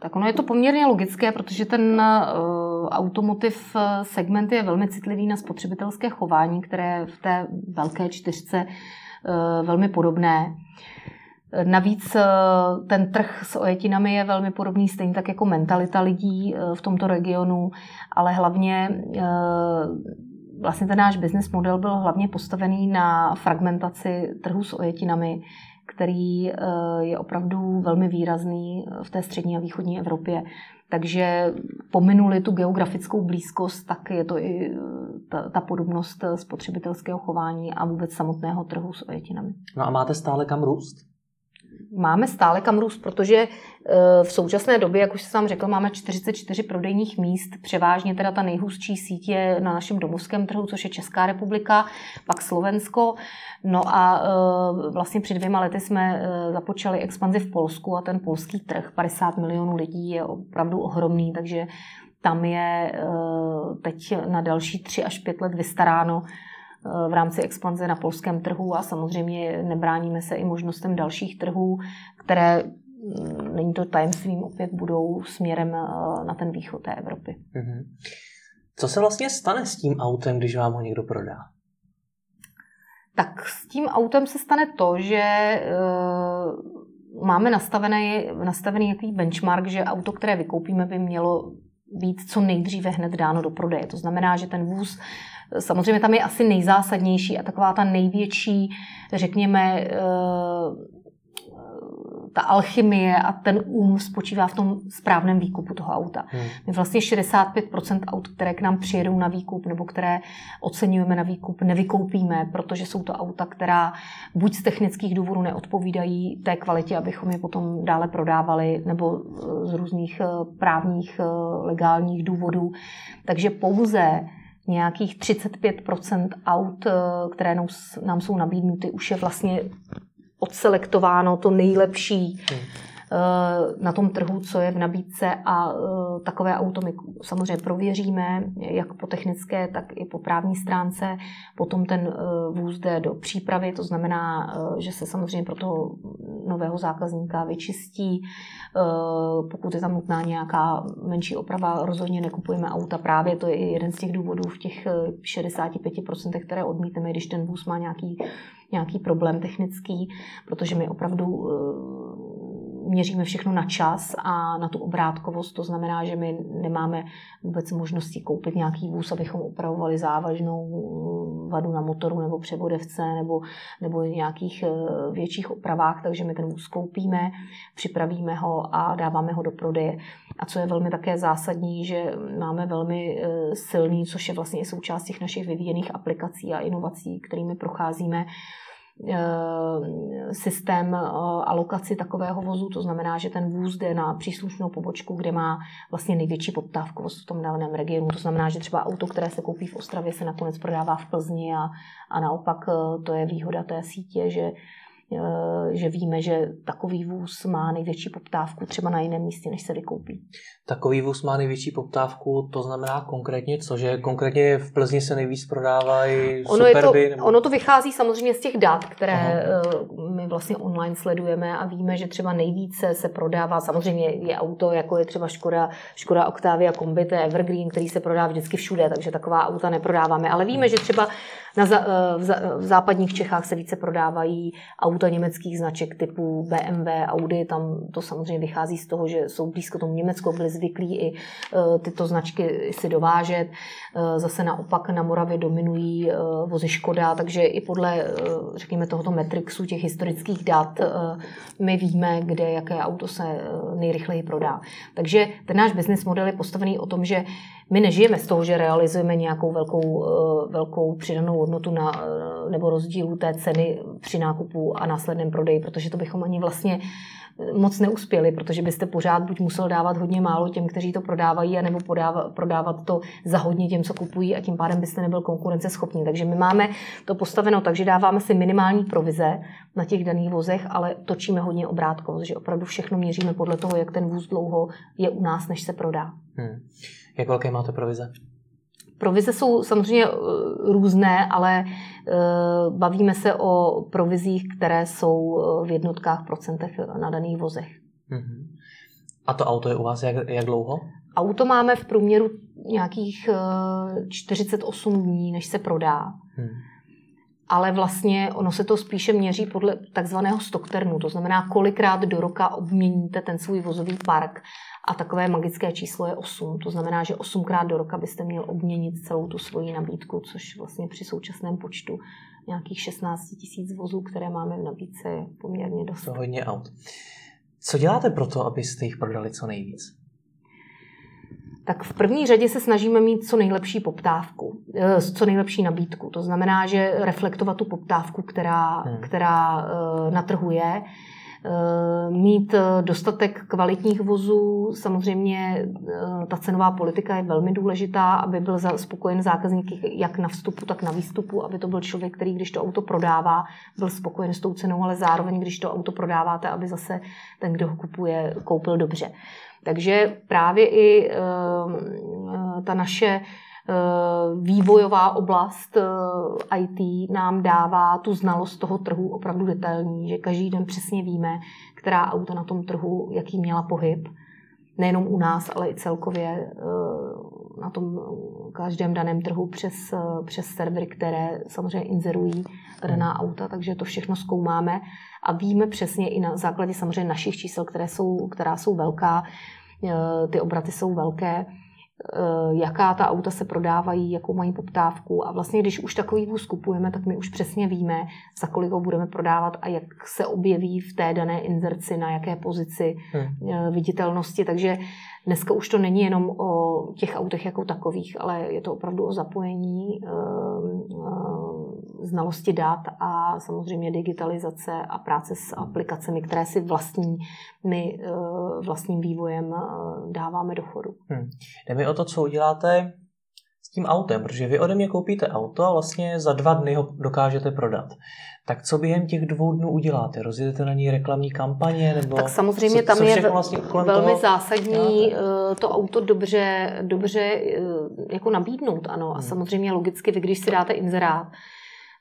Tak ono je to poměrně logické, protože ten uh, automotiv eh, segment je velmi citlivý na spotřebitelské chování, které v té velké čtyřce Eh, velmi podobné. Navíc eh, ten trh s ojetinami je velmi podobný, stejně tak jako mentalita lidí eh, v tomto regionu, ale hlavně vlastně ten náš business model byl hlavně postavený na fragmentaci trhu s ojetinami, který je opravdu velmi výrazný v té střední a východní Evropě. Takže pominuli tu geografickou blízkost, tak je to i eh, ta, ta podobnost spotřebitelského chování a vůbec samotného trhu s ojetinami. No a máte stále kam růst? Máme stále kam růst, protože eh, v současné době, jak už jsem vám řekl, máme 44 prodejních míst. Převážně teda ta nejhustší síť je na našem domovském trhu, což je Česká republika, pak Slovensko. No a eh, vlastně před dvěma lety jsme eh, započali expanzi v Polsku a ten polský trh, 50 milionů lidí, je opravdu ohromný, takže tam je teď na další tři až pět let vystaráno v rámci expanze na polském trhu a samozřejmě nebráníme se i možnostem dalších trhů, které mm, není to tajemstvím, opět budou směrem na ten východ té Evropy. Mm-hmm. Co se vlastně stane s tím autem, když vám ho někdo prodá? Tak s tím autem se stane to, že máme nastavený, nastavený jaký benchmark, že auto, které vykoupíme, by mělo být co nejdříve hned dáno do prodeje. To znamená, že ten vůz Samozřejmě tam je asi nejzásadnější a taková ta největší, řekněme, eh, ta alchymie a ten um spočívá v tom správném výkupu toho auta. Hmm. My vlastně 65% aut, které k nám přijedou na výkup nebo které oceňujeme na výkup, nevykoupíme, protože jsou to auta, která buď z technických důvodů neodpovídají té kvalitě, abychom je potom dále prodávali, nebo z různých eh, právních, eh, legálních důvodů. Takže pouze nějakých 35% aut, eh, které nám jsou nabídnuty, už je vlastně odselektováno to nejlepší. Hmm. Eh, na tom trhu, co je v nabídce a eh, takové auto my samozřejmě prověříme, jak po technické, tak i po právní stránce. Potom ten eh, vůz jde do přípravy, to znamená, že se samozřejmě pro toho nového zákazníka vyčistí. Pokud je tam nutná nějaká menší oprava, rozhodně nekupujeme auta. Právě to je jeden z těch důvodů v těch 65%, které odmítneme, když ten vůz má nějaký, nějaký problém technický, protože my opravdu měříme všechno na čas a na tu obrátkovost. To znamená, že my nemáme vůbec možnosti koupit nějaký vůz, abychom opravovali závažnou vadu na motoru nebo převodevce nebo, nebo nějakých eh, větších opravách, takže my ten vůz koupíme, připravíme ho a dáváme ho do prodeje. A co je velmi také zásadní, že máme velmi eh, silný, což je vlastně i součást těch našich vyvíjených aplikací a inovací, kterými procházíme, systém eh, alokaci takového vozu, to znamená, že ten vůz jde na příslušnou pobočku, kde má vlastně největší poptávkovost v tom daném regionu. To znamená, že třeba auto, které se koupí v Ostravě, se nakonec prodává v Plzni a, a naopak eh, to je výhoda té sítě, že Eh, že víme, že takový vůz má největší poptávku třeba na jiném místě, než se vykoupí. Takový vůz má největší poptávku, to znamená konkrétně co? Že konkrétně v Plzni se nejvíc prodávají ono superby? To, nebo... Ono to vychází samozřejmě z těch dat, které Aha. Eh, my vlastně online sledujeme a víme, že třeba nejvíce se prodává, samozřejmě je auto, jako je třeba Škoda, Škoda Octavia Kombi, to je Evergreen, který se prodá vždycky všude, takže taková auta neprodáváme. Ale víme, že třeba na, eh, v, v západních Čechách se více prodávají auta německých značek typu BMW, Audi. Tam to samozřejmě vychází z toho, že jsou blízko tomu Německu, byli zvyklí i eh, tyto značky si dovážet. Eh, zase naopak na Moravě dominují vozy Škoda, takže i podle, řekněme, tohoto metrixu těch historických dat my víme, kde jaké auto se nejrychleji prodá. Takže ten náš business model je postavený o tom, že my nežijeme z toho, že realizujeme nějakou velkou, eh, velkou přidanou hodnotu na, eh, nebo rozdílu té ceny při nákupu a následném prodeji, protože to bychom ani vlastně eh, moc neuspěli, protože byste pořád buď musel dávat hodně málo těm, kteří to prodávají, anebo podávat, prodávat to za hodně těm, co kupují a tím pádem byste nebyl konkurenceschopný. Takže my máme to postaveno tak, že dáváme si minimální provize na těch daných vozech, ale točíme hodně obrátkovost, že opravdu všechno měříme podle toho, jak ten vůz dlouho je u nás, než se prodá. Hmm. Jak velké máte provize? Provize jsou samozřejmě eh, různé, ale eh, bavíme se o provizích, které jsou eh, v jednotkách procentech na daných vozech. Mhm. A to auto je u vás jak, jak dlouho? Auto máme v průměru nějakých 48 dní, než se prodá. Hmm. Ale vlastně ono se to spíše měří podle takzvaného stockternu, to znamená, kolikrát do roka obměníte ten svůj vozový park a takové magické číslo je 8. To znamená, že 8krát do roka byste měl obměnit celou tu svoji nabídku, což vlastně při současném počtu nějakých 16 tisíc vozů, které máme v nabídce, je poměrně dost. To hodně aut. Co děláte pro to, abyste jich prodali co nejvíc? Tak v první řadě se snažíme mít co nejlepší poptávku, eh, co nejlepší nabídku. To znamená, že reflektovat tu poptávku, která, hmm. která eh, na trhu je, Eh, mít dostatek kvalitních vozů. Samozřejmě ta cenová politika je velmi důležitá, aby byl spokojen zákazník jak na vstupu, tak na výstupu, aby to byl člověk, který když to auto prodává, byl spokojen s tou cenou, ale zároveň, když to auto prodáváte, aby zase ten, kdo ho kupuje, koupil dobře. Takže právě i ta naše vývojová oblast IT nám dává tu znalost toho trhu opravdu detailní, že každý den přesně víme, která auta na tom trhu, jaký měla pohyb. Nejenom u nás, ale i celkově na tom každém daném trhu přes, přes servery, které samozřejmě inzerují daná hmm. auta, takže to všechno zkoumáme a víme přesně i na základě samozřejmě našich čísel, které jsou, která jsou velká, eh, ty obraty jsou velké, Eh, jaká ta auta se prodávají, jakou mají poptávku a vlastně když už takový vůz kupujeme, tak my už přesně víme, za kolik ho budeme prodávat a jak se objeví v té dané inzerci, na jaké pozici hmm. Eh, viditelnosti, takže dneska už to není jenom o těch autech jako takových, ale je to opravdu o zapojení eh, znalosti dat a samozřejmě digitalizace a práce s aplikacemi, které si vlastní, my vlastním vývojem dáváme do chodu. Hmm. Jde mi o to, co uděláte s tím autem, protože vy ode mě koupíte auto a vlastně za dva dny ho dokážete prodat. Tak co během těch dvou dnů uděláte? Rozjedete na ní reklamní kampaně? Nebo tak samozřejmě co, tam co je vlastně velmi toho zásadní děláte? Eh, to auto dobře, dobře eh, jako nabídnout. Ano. A hmm. samozřejmě logicky vy, když si dáte inzerát,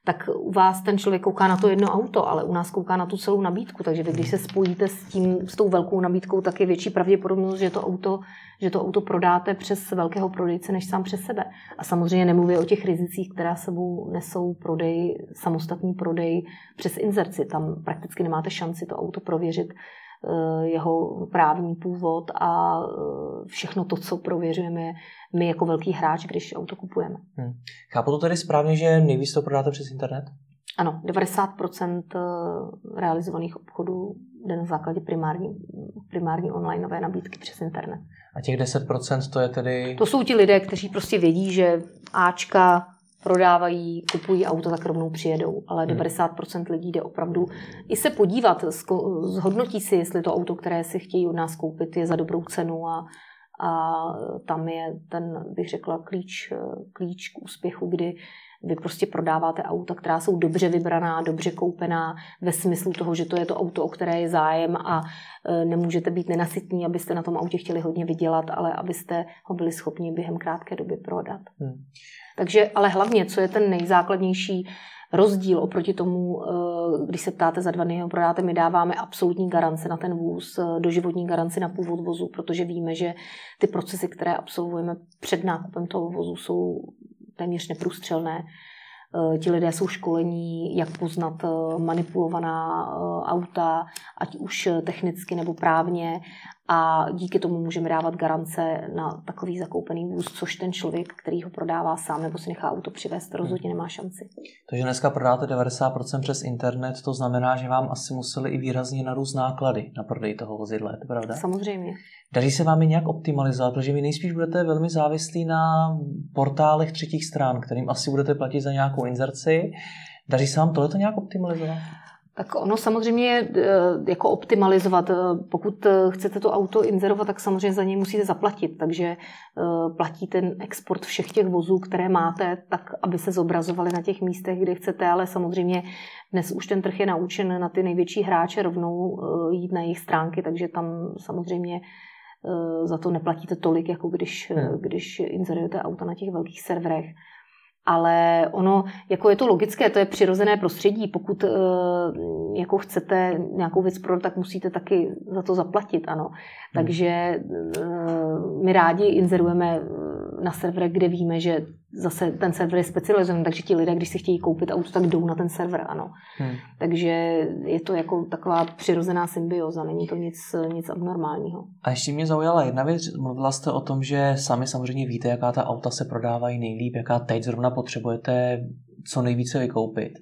tak u vás ten člověk kouká na to jedno auto, ale u nás kouká na tu celou nabídku. Takže vy, když se spojíte s, tím, s tou velkou nabídkou, tak je větší pravděpodobnost, že to auto, že to auto prodáte přes velkého prodejce, než sám přes sebe. A samozřejmě nemluvím o těch rizicích, která sebou nesou prodej, samostatný prodej přes inzerci. Tam prakticky nemáte šanci to auto prověřit jeho právní původ a eh, všechno to, co prověřujeme my jako velký hráč, když auto kupujeme. Hmm. Chápu to tedy správně, že nejvíc to prodáte přes internet? Ano, 90% eh, realizovaných obchodů jde na základě primární, primární onlineové nabídky přes internet. A těch 10% to je tedy... To jsou ti lidé, kteří prostě vědí, že Ačka prodávají, kupují auto, tak rovnou přijedou. Ale hmm. 90% lidí jde opravdu i se podívat, zhodnotí si, jestli to auto, které si chtějí od nás koupit, je za dobrou cenu a, a tam je ten, bych řekla, klíč, klíč k úspěchu, kdy vy prostě prodáváte auta, která jsou dobře vybraná, dobře koupená, ve smyslu toho, že to je to auto, o které je zájem a e, nemůžete být nenasytní, abyste na tom autě chtěli hodně vydělat, ale abyste ho byli schopni během krátké doby prodat. Hmm. Takže, ale hlavně, co je ten nejzákladnější rozdíl oproti tomu, e, když se ptáte za dva dny ho prodáte, my dáváme absolutní garance na ten vůz, e, doživotní garanci na původ vozu, protože víme, že ty procesy, které absolvujeme před nákupem toho vozu, jsou téměř neprůstřelné. Eh, ti lidé jsou školení, jak poznat eh, manipulovaná eh, auta, ať už technicky nebo právně a díky tomu můžeme dávat garance na takový zakoupený vůz, což ten člověk, který ho prodává sám nebo si nechá auto přivést, rozhodně nemá šanci. Takže dneska prodáte 90% přes internet, to znamená, že vám asi museli i výrazně narůst náklady na prodej toho vozidla, je to pravda? Samozřejmě. Daří se vám i nějak optimalizovat, protože vy nejspíš budete velmi závislí na portálech třetích stran, kterým asi budete platit za nějakou inzerci. Daří se vám tohleto nějak optimalizovat? Tak ono samozřejmě je eh, jako optimalizovat. Eh, pokud eh, chcete to auto inzerovat, tak samozřejmě za něj musíte zaplatit. Takže platí ten export všech těch vozů, které máte, tak aby se zobrazovali na těch místech, kde chcete, ale samozřejmě dnes už ten trh je naučen na ty největší hráče rovnou jít na jejich stránky, takže tam samozřejmě za to neplatíte tolik, jako když, hmm. když inzerujete auta na těch velkých serverech ale ono, jako je to logické, to je přirozené prostředí. Pokud uh, jako chcete nějakou věc prodat, tak musíte taky za to zaplatit, ano. Hmm. Takže uh, my rádi inzerujeme na serverech, kde víme, že zase ten server je specializovaný, takže ti lidé, když si chtějí koupit auto, tak jdou na ten server, ano. Hmm. Takže je to jako taková přirozená symbioza, není to nic, nic abnormálního. A ještě mě zaujala jedna věc, mluvila jste o tom, že sami samozřejmě víte, jaká ta auta se prodávají nejlíp, jaká teď zrovna potřebujete co nejvíce vykoupit.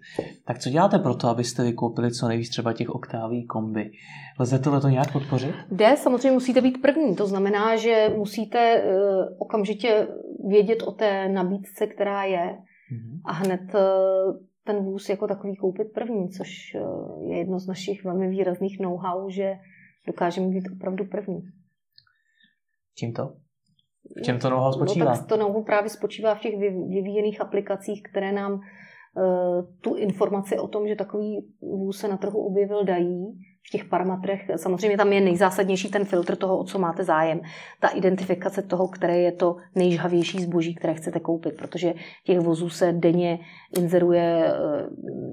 Tak co děláte pro to, abyste vykoupili co nejvíc třeba těch oktáví kombi? Lze tohle to nějak podpořit? Jde, samozřejmě musíte být první. To znamená, že musíte uh, okamžitě vědět o té nabídce, která je mm-hmm. a hned uh, ten vůz jako takový koupit první, což uh, je jedno z našich velmi výrazných know-how, že dokážeme být opravdu první. Čím to? V čem to know-how spočívá? No, tak to know-how právě spočívá v těch vyvíjených aplikacích, které nám uh, tu informaci o tom, že takový vůz se na trhu objevil, dají, v těch parametrech. Samozřejmě tam je nejzásadnější ten filtr toho, o co máte zájem. Ta identifikace toho, které je to nejžhavější zboží, které chcete koupit, protože těch vozů se denně inzeruje eh,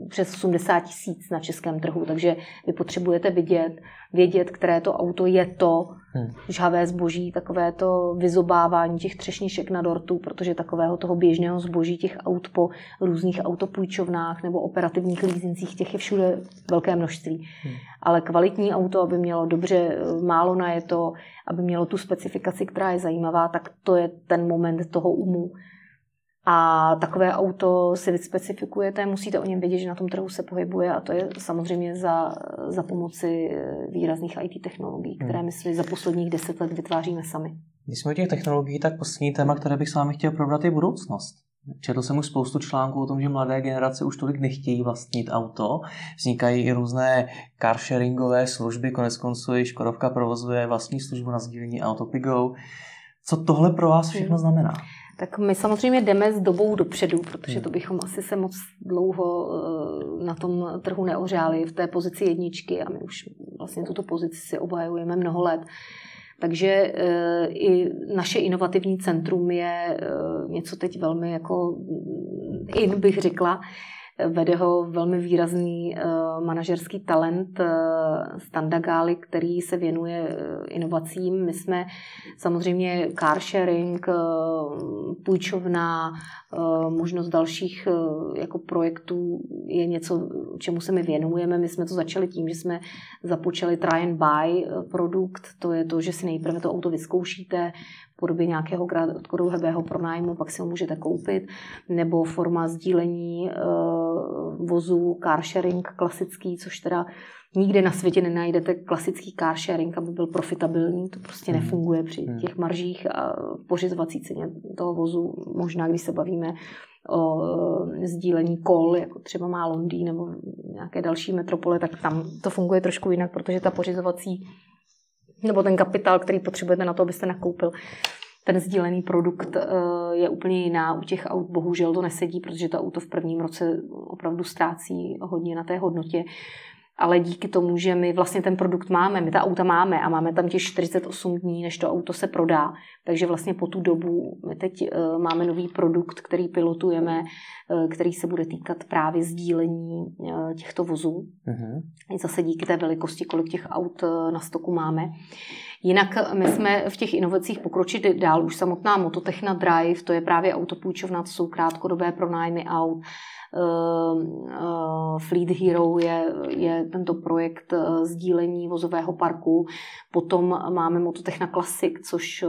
přes 80 tisíc na českém trhu, takže vy potřebujete vidět, vědět, které to auto je to hmm. žhavé zboží, takové to vyzobávání těch třešniček na dortu, protože takového toho běžného zboží, těch aut po různých autopůjčovnách nebo operativních leasincích, těch je všude velké množství. Hmm. Ale kvalitní auto, aby mělo dobře málo na je to, aby mělo tu specifikaci, která je zajímavá, tak to je ten moment toho umu, a takové auto si vyspecifikujete, musíte o něm vědět, že na tom trhu se pohybuje a to je samozřejmě za, za pomoci výrazných IT technologií, které hmm. my si za posledních deset let vytváříme sami. Když jsme u těch technologií, tak poslední téma, které bych s vámi chtěl probrat, je budoucnost. Četl jsem už spoustu článků o tom, že mladé generace už tolik nechtějí vlastnit auto. Vznikají i různé carsharingové služby, konec konců i Škodovka provozuje vlastní službu na sdílení Autopigo. Co tohle pro vás všechno hmm. znamená? Tak my samozřejmě jdeme s dobou dopředu, protože to bychom asi se moc dlouho eh, na tom trhu neořáli v té pozici jedničky a my už vlastně tuto pozici si obhajujeme mnoho let. Takže eh, i naše inovativní centrum je eh, něco teď velmi jako in, bych řekla, Vede ho velmi výrazný uh, manažerský talent uh, Standa Gály, který se věnuje uh, inovacím. My jsme samozřejmě car sharing, půjčovna, možnost dalších jako projektů je něco, čemu se my věnujeme. My jsme to začali tím, že jsme započali try and buy produkt. To je to, že si nejprve to auto vyzkoušíte, podobě nějakého krátkodobého pronájmu, pak si ho můžete koupit, nebo forma sdílení uh, vozů, car sharing klasický, což teda nikde na světě nenajdete klasický car sharing, aby byl profitabilní, to prostě hmm. nefunguje při hmm. těch maržích a pořizovací ceně toho vozu. Možná, když se bavíme o e, sdílení kol, jako třeba má Londýn nebo nějaké další metropole, tak tam to funguje trošku jinak, protože ta pořizovací nebo ten kapitál, který potřebujete na to, abyste nakoupil ten sdílený produkt eh, je úplně jiná. U těch aut bohužel to nesedí, protože to auto v prvním roce opravdu ztrácí hodně na té hodnotě ale díky tomu, že my vlastně ten produkt máme, my ta auta máme a máme tam těch 48 dní, než to auto se prodá, takže vlastně po tu dobu my teď uh, máme nový produkt, který pilotujeme, uh, který se bude týkat právě sdílení uh, těchto vozů. Uh-huh. Zase díky té velikosti, kolik těch aut na stoku máme. Jinak my jsme v těch inovacích pokročit dál. Už samotná Mototechna Drive, to je právě autopůjčovna, to jsou krátkodobé pronájmy aut. Ehm, ehm, Fleet Hero je, je tento projekt eh, sdílení vozového parku. Potom máme Mototechna Classic, což eh,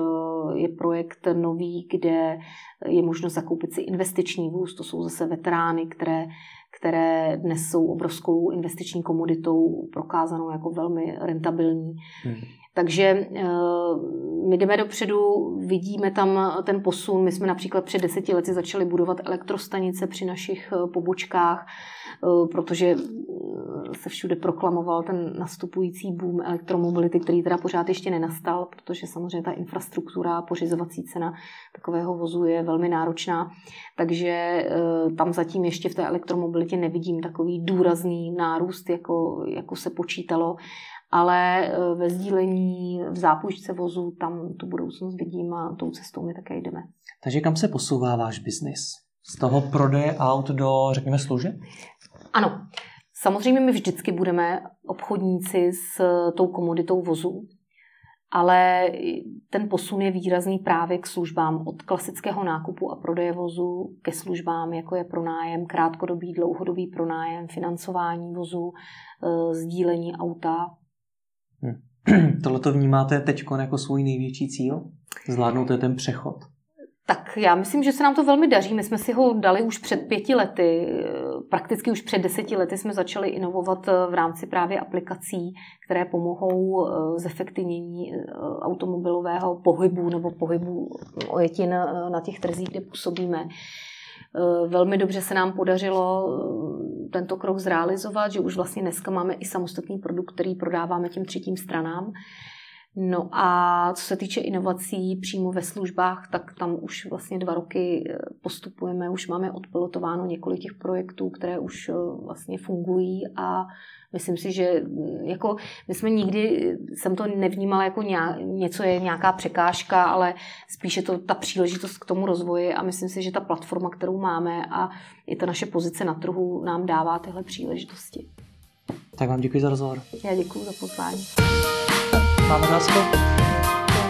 je projekt nový, kde je možnost zakoupit si investiční vůz. To jsou zase veterány, které které dnes jsou obrovskou investiční komoditou, prokázanou jako velmi rentabilní. Hmm. Takže eh, my jdeme dopředu, vidíme tam ten posun. My jsme například před deseti lety začali budovat elektrostanice při našich eh, pobočkách, eh, protože se všude proklamoval ten nastupující boom elektromobility, který teda pořád ještě nenastal, protože samozřejmě ta infrastruktura, pořizovací cena takového vozu je velmi náročná. Takže tam zatím ještě v té elektromobilitě nevidím takový důrazný nárůst, jako, jako se počítalo ale eh, ve sdílení, v zápůjčce vozu, tam tu budoucnost vidím a tou cestou my také jdeme. Takže kam se posouvá váš biznis? Z toho prodeje aut do, řekněme, služeb? Ano. Samozřejmě my vždycky budeme obchodníci s tou komoditou vozu, ale ten posun je výrazný právě k službám od klasického nákupu a prodeje vozu ke službám, jako je pronájem, krátkodobý, dlouhodobý pronájem, financování vozu, eh, sdílení auta. [CLEARS THROAT] Tohle to vnímáte teď jako svůj největší cíl? Zvládnout ten přechod? Tak já myslím, že se nám to velmi daří. My jsme si ho dali už před pěti lety, prakticky už před deseti lety jsme začali inovovat v rámci právě aplikací, které pomohou eh, zefektivnění eh, automobilového pohybu nebo pohybu ojetin na těch trzích, kde působíme. Eh, velmi dobře se nám podařilo eh, tento krok zrealizovat, že už vlastně dneska máme i samostatný produkt, který prodáváme těm třetím stranám. No a co se týče inovací přímo ve službách, tak tam už vlastně dva roky eh, postupujeme, už máme odpilotováno několik těch projektů, které už eh, vlastně fungují a myslím si, že mm, jako my jsme nikdy, jsem to nevnímala jako nějak, něco je nějaká překážka, ale spíše to ta příležitost k tomu rozvoji a myslím si, že ta platforma, kterou máme a i ta naše pozice na trhu nám dává tyhle příležitosti. Tak vám děkuji za rozhovor. Já děkuji za pozvání. Máme zase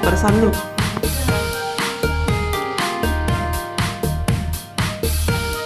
50 minut.